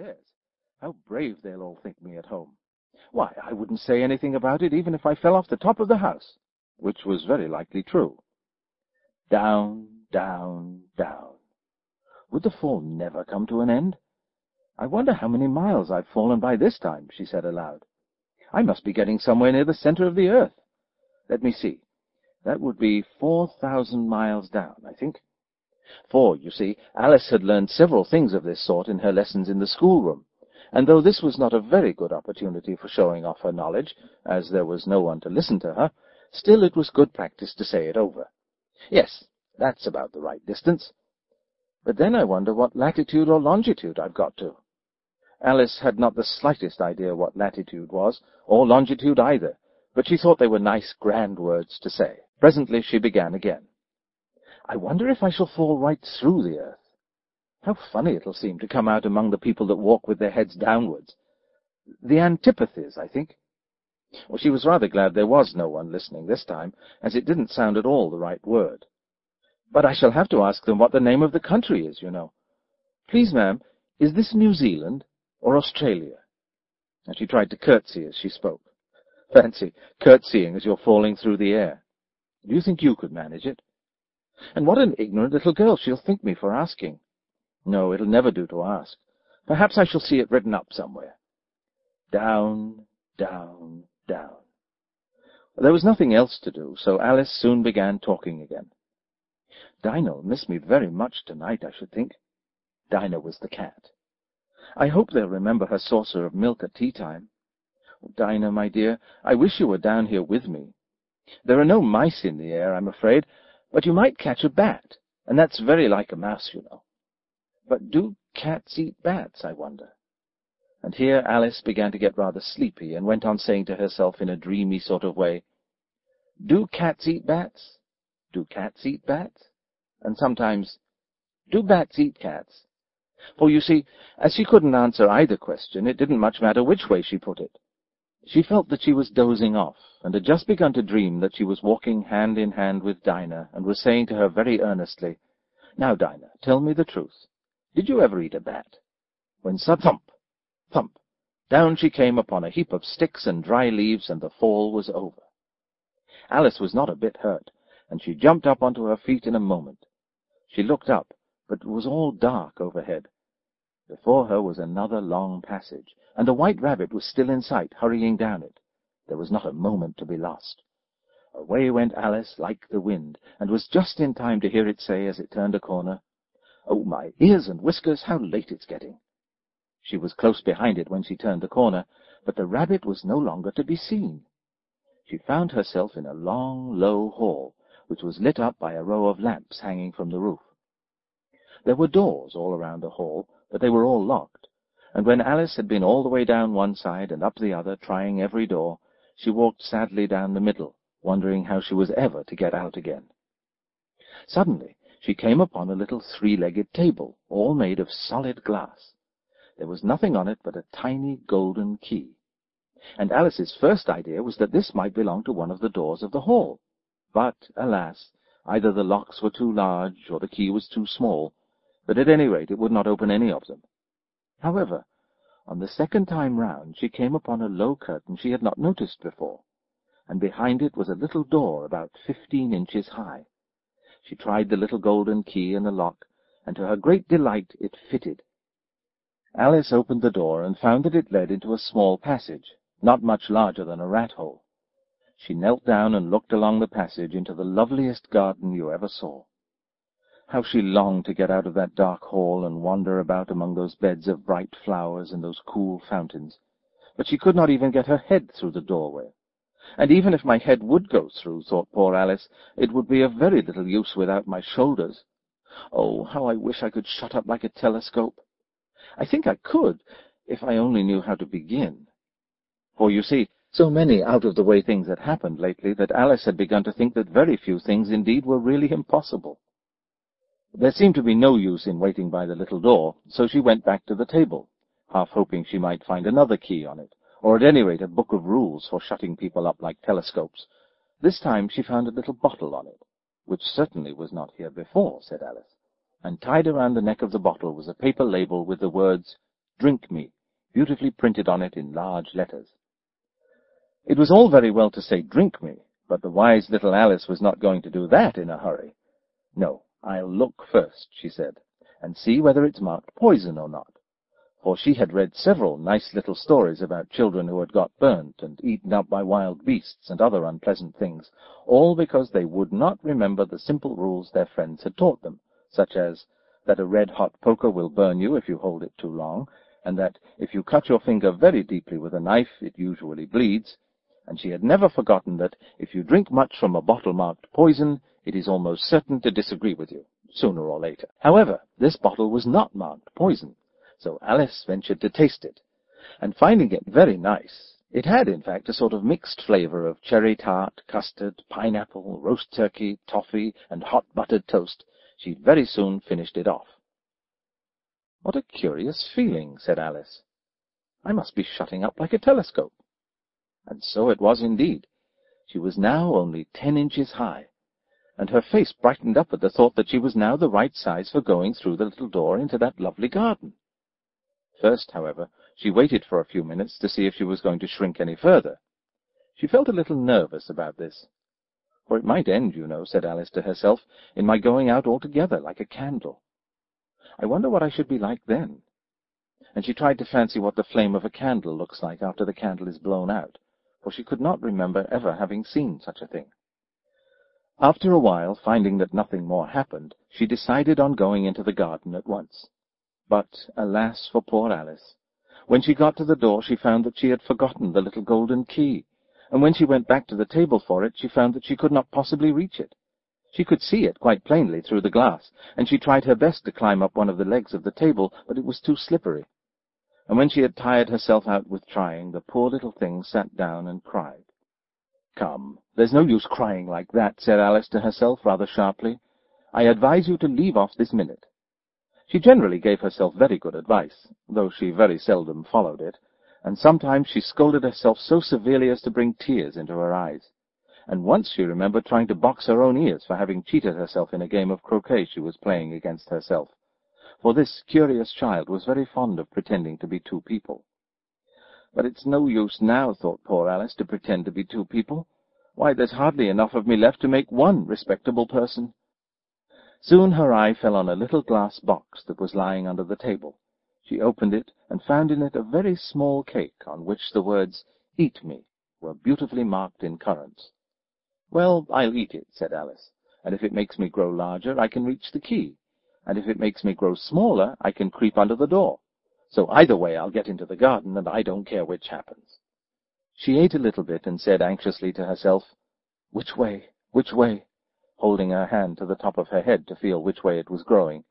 upstairs. How brave they'll all think me at home. Why, I wouldn't say anything about it even if I fell off the top of the house, which was very likely true. Down, down, down. Would the fall never come to an end? I wonder how many miles I've fallen by this time, she said aloud. I must be getting somewhere near the center of the earth. Let me see. That would be four thousand miles down, I think. For, you see, Alice had learned several things of this sort in her lessons in the schoolroom, and though this was not a very good opportunity for showing off her knowledge, as there was no one to listen to her, still it was good practice to say it over. Yes, that's about the right distance. But then I wonder what latitude or longitude I've got to. Alice had not the slightest idea what latitude was, or longitude either, but she thought they were nice, grand words to say. Presently she began again. I wonder if I shall fall right through the earth. How funny it'll seem to come out among the people that walk with their heads downwards. The antipathies, I think. Well, she was rather glad there was no one listening this time, as it didn't sound at all the right word. But I shall have to ask them what the name of the country is, you know. Please, ma'am, is this New Zealand or Australia? And she tried to curtsy as she spoke. Fancy, curtsying as you're falling through the air. Do you think you could manage it? And what an ignorant little girl she'll think me for asking. No, it'll never do to ask. Perhaps I shall see it written up somewhere. Down, down, down. There was nothing else to do, so Alice soon began talking again. Dinah'll miss me very much tonight, I should think. Dinah was the cat. I hope they'll remember her saucer of milk at tea time. Oh, Dinah, my dear, I wish you were down here with me. There are no mice in the air, I'm afraid, but you might catch a bat, and that's very like a mouse, you know. But do cats eat bats, I wonder? And here Alice began to get rather sleepy, and went on saying to herself in a dreamy sort of way, Do cats eat bats? Do cats eat bats? And sometimes, Do bats eat cats? For you see, as she couldn't answer either question, it didn't much matter which way she put it. She felt that she was dozing off, and had just begun to dream that she was walking hand in hand with Dinah, and was saying to her very earnestly, Now, Dinah, tell me the truth. Did you ever eat a bat? When thump, thump, down she came upon a heap of sticks and dry leaves, and the fall was over. Alice was not a bit hurt, and she jumped up onto her feet in a moment. She looked up, but it was all dark overhead. Before her was another long passage, and the white rabbit was still in sight, hurrying down it. There was not a moment to be lost. Away went Alice like the wind, and was just in time to hear it say as it turned a corner, Oh, my ears and whiskers, how late it's getting! She was close behind it when she turned the corner, but the rabbit was no longer to be seen. She found herself in a long, low hall, which was lit up by a row of lamps hanging from the roof. There were doors all around the hall, but they were all locked, and when Alice had been all the way down one side and up the other, trying every door, she walked sadly down the middle, wondering how she was ever to get out again. Suddenly she came upon a little three-legged table, all made of solid glass. There was nothing on it but a tiny golden key, and Alice's first idea was that this might belong to one of the doors of the hall. But, alas, either the locks were too large, or the key was too small, but at any rate it would not open any of them. However, on the second time round she came upon a low curtain she had not noticed before, and behind it was a little door about fifteen inches high. She tried the little golden key in the lock, and to her great delight it fitted. Alice opened the door and found that it led into a small passage, not much larger than a rat-hole. She knelt down and looked along the passage into the loveliest garden you ever saw. How she longed to get out of that dark hall and wander about among those beds of bright flowers and those cool fountains. But she could not even get her head through the doorway. And even if my head would go through, thought poor Alice, it would be of very little use without my shoulders. Oh, how I wish I could shut up like a telescope! I think I could, if I only knew how to begin. For, you see, so many out-of-the-way things had happened lately that Alice had begun to think that very few things indeed were really impossible. There seemed to be no use in waiting by the little door, so she went back to the table, half hoping she might find another key on it, or at any rate a book of rules for shutting people up like telescopes. This time she found a little bottle on it, which certainly was not here before, said Alice, and tied around the neck of the bottle was a paper label with the words, Drink Me, beautifully printed on it in large letters. It was all very well to say drink me, but the wise little Alice was not going to do that in a hurry. No, I'll look first, she said, and see whether it's marked poison or not. For she had read several nice little stories about children who had got burnt and eaten up by wild beasts and other unpleasant things, all because they would not remember the simple rules their friends had taught them, such as that a red-hot poker will burn you if you hold it too long, and that if you cut your finger very deeply with a knife, it usually bleeds, and she had never forgotten that if you drink much from a bottle marked poison, it is almost certain to disagree with you, sooner or later. However, this bottle was not marked poison, so Alice ventured to taste it, and finding it very nice, it had, in fact, a sort of mixed flavor of cherry tart, custard, pineapple, roast turkey, toffee, and hot buttered toast, she very soon finished it off. What a curious feeling, said Alice. I must be shutting up like a telescope. And so it was indeed. She was now only ten inches high, and her face brightened up at the thought that she was now the right size for going through the little door into that lovely garden. First, however, she waited for a few minutes to see if she was going to shrink any further. She felt a little nervous about this. For it might end, you know, said Alice to herself, in my going out altogether like a candle. I wonder what I should be like then. And she tried to fancy what the flame of a candle looks like after the candle is blown out, for she could not remember ever having seen such a thing. After a while, finding that nothing more happened, she decided on going into the garden at once. But, alas for poor Alice! When she got to the door, she found that she had forgotten the little golden key, and when she went back to the table for it, she found that she could not possibly reach it. She could see it quite plainly through the glass, and she tried her best to climb up one of the legs of the table, but it was too slippery and when she had tired herself out with trying, the poor little thing sat down and cried. Come, there's no use crying like that, said Alice to herself rather sharply. I advise you to leave off this minute. She generally gave herself very good advice, though she very seldom followed it, and sometimes she scolded herself so severely as to bring tears into her eyes. And once she remembered trying to box her own ears for having cheated herself in a game of croquet she was playing against herself for this curious child was very fond of pretending to be two people. But it's no use now, thought poor Alice, to pretend to be two people. Why, there's hardly enough of me left to make one respectable person. Soon her eye fell on a little glass box that was lying under the table. She opened it and found in it a very small cake on which the words, Eat me, were beautifully marked in currants. Well, I'll eat it, said Alice, and if it makes me grow larger, I can reach the key and if it makes me grow smaller, I can creep under the door. So either way I'll get into the garden, and I don't care which happens. She ate a little bit and said anxiously to herself, Which way? Which way? holding her hand to the top of her head to feel which way it was growing,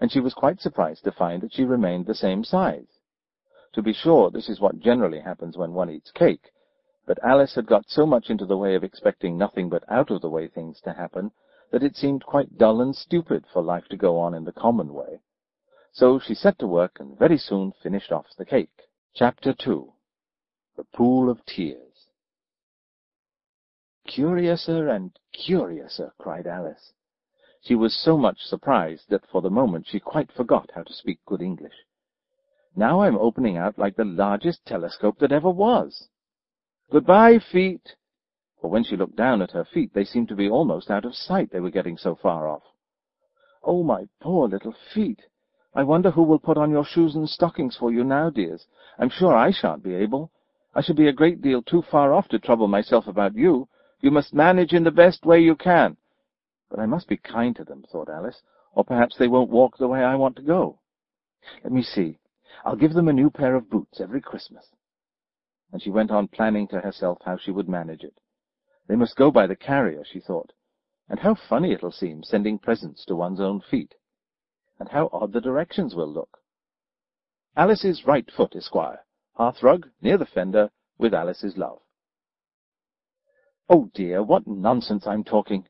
and she was quite surprised to find that she remained the same size. To be sure, this is what generally happens when one eats cake, but Alice had got so much into the way of expecting nothing but out-of-the-way things to happen that it seemed quite dull and stupid for life to go on in the common way. So she set to work and very soon finished off the cake. Chapter 2 The Pool of Tears Curiouser and curiouser, cried Alice. She was so much surprised that for the moment she quite forgot how to speak good English. Now I'm opening out like the largest telescope that ever was. Goodbye, feet, for when she looked down at her feet, they seemed to be almost out of sight, they were getting so far off. Oh, my poor little feet! I wonder who will put on your shoes and stockings for you now, dears. I'm sure I shan't be able. I shall be a great deal too far off to trouble myself about you. You must manage in the best way you can. But I must be kind to them, thought Alice, or perhaps they won't walk the way I want to go. Let me see. I'll give them a new pair of boots every Christmas. And she went on planning to herself how she would manage it. They must go by the carrier, she thought. And how funny it'll seem, sending presents to one's own feet. And how odd the directions will look. Alice's right foot, Esquire. Hearthrug, near the fender, with Alice's love. Oh dear, what nonsense I'm talking.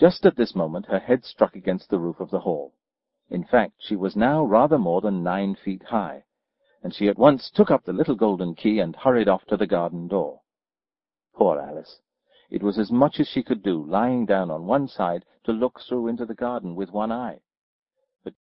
Just at this moment her head struck against the roof of the hall. In fact, she was now rather more than nine feet high, and she at once took up the little golden key and hurried off to the garden door. Poor Alice! It was as much as she could do, lying down on one side, to look through into the garden with one eye.